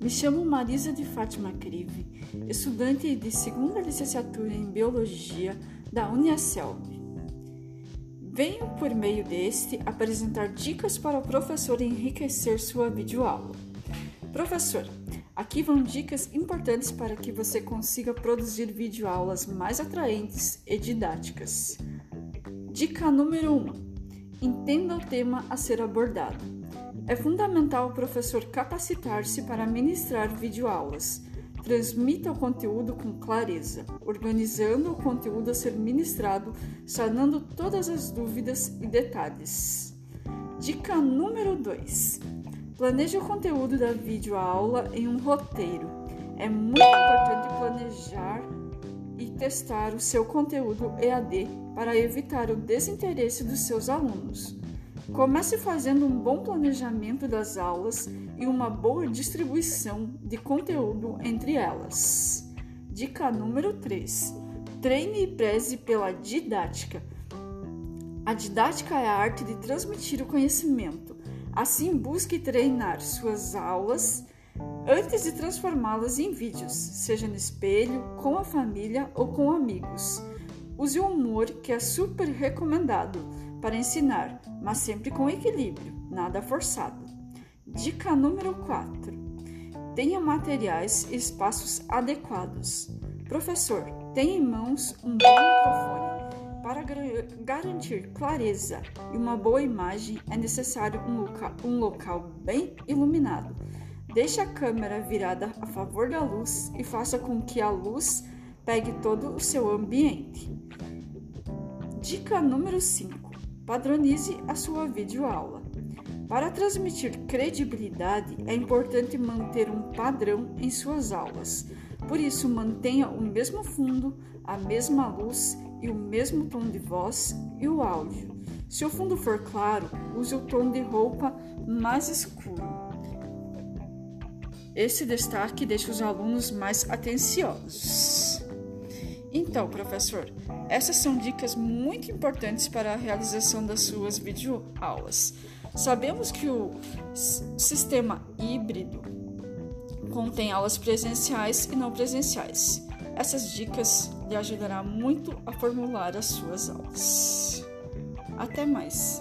Me chamo Marisa de Fátima Crive, estudante de segunda licenciatura em Biologia da Uniaselv. Venho, por meio deste, apresentar dicas para o professor enriquecer sua videoaula. Professor, aqui vão dicas importantes para que você consiga produzir videoaulas mais atraentes e didáticas. Dica número 1: Entenda o tema a ser abordado. É fundamental o professor capacitar-se para ministrar videoaulas. Transmita o conteúdo com clareza, organizando o conteúdo a ser ministrado, sanando todas as dúvidas e detalhes. Dica número 2: Planeje o conteúdo da videoaula em um roteiro. É muito importante planejar e testar o seu conteúdo EAD para evitar o desinteresse dos seus alunos. Comece fazendo um bom planejamento das aulas e uma boa distribuição de conteúdo entre elas. Dica número 3: Treine e preze pela didática. A didática é a arte de transmitir o conhecimento. Assim, busque treinar suas aulas antes de transformá-las em vídeos, seja no espelho, com a família ou com amigos. Use o humor, que é super recomendado para ensinar, mas sempre com equilíbrio, nada forçado. Dica número 4: Tenha materiais e espaços adequados. Professor, tenha em mãos um bom microfone. Para garantir clareza e uma boa imagem, é necessário um local, um local bem iluminado. Deixe a câmera virada a favor da luz e faça com que a luz pegue todo o seu ambiente. Dica número 5: Padronize a sua videoaula. Para transmitir credibilidade, é importante manter um padrão em suas aulas. Por isso, mantenha o mesmo fundo, a mesma luz e o mesmo tom de voz e o áudio. Se o fundo for claro, use o tom de roupa mais escuro. Esse destaque deixa os alunos mais atenciosos. Então, professor, essas são dicas muito importantes para a realização das suas videoaulas. Sabemos que o sistema híbrido contém aulas presenciais e não presenciais. Essas dicas lhe ajudarão muito a formular as suas aulas. Até mais!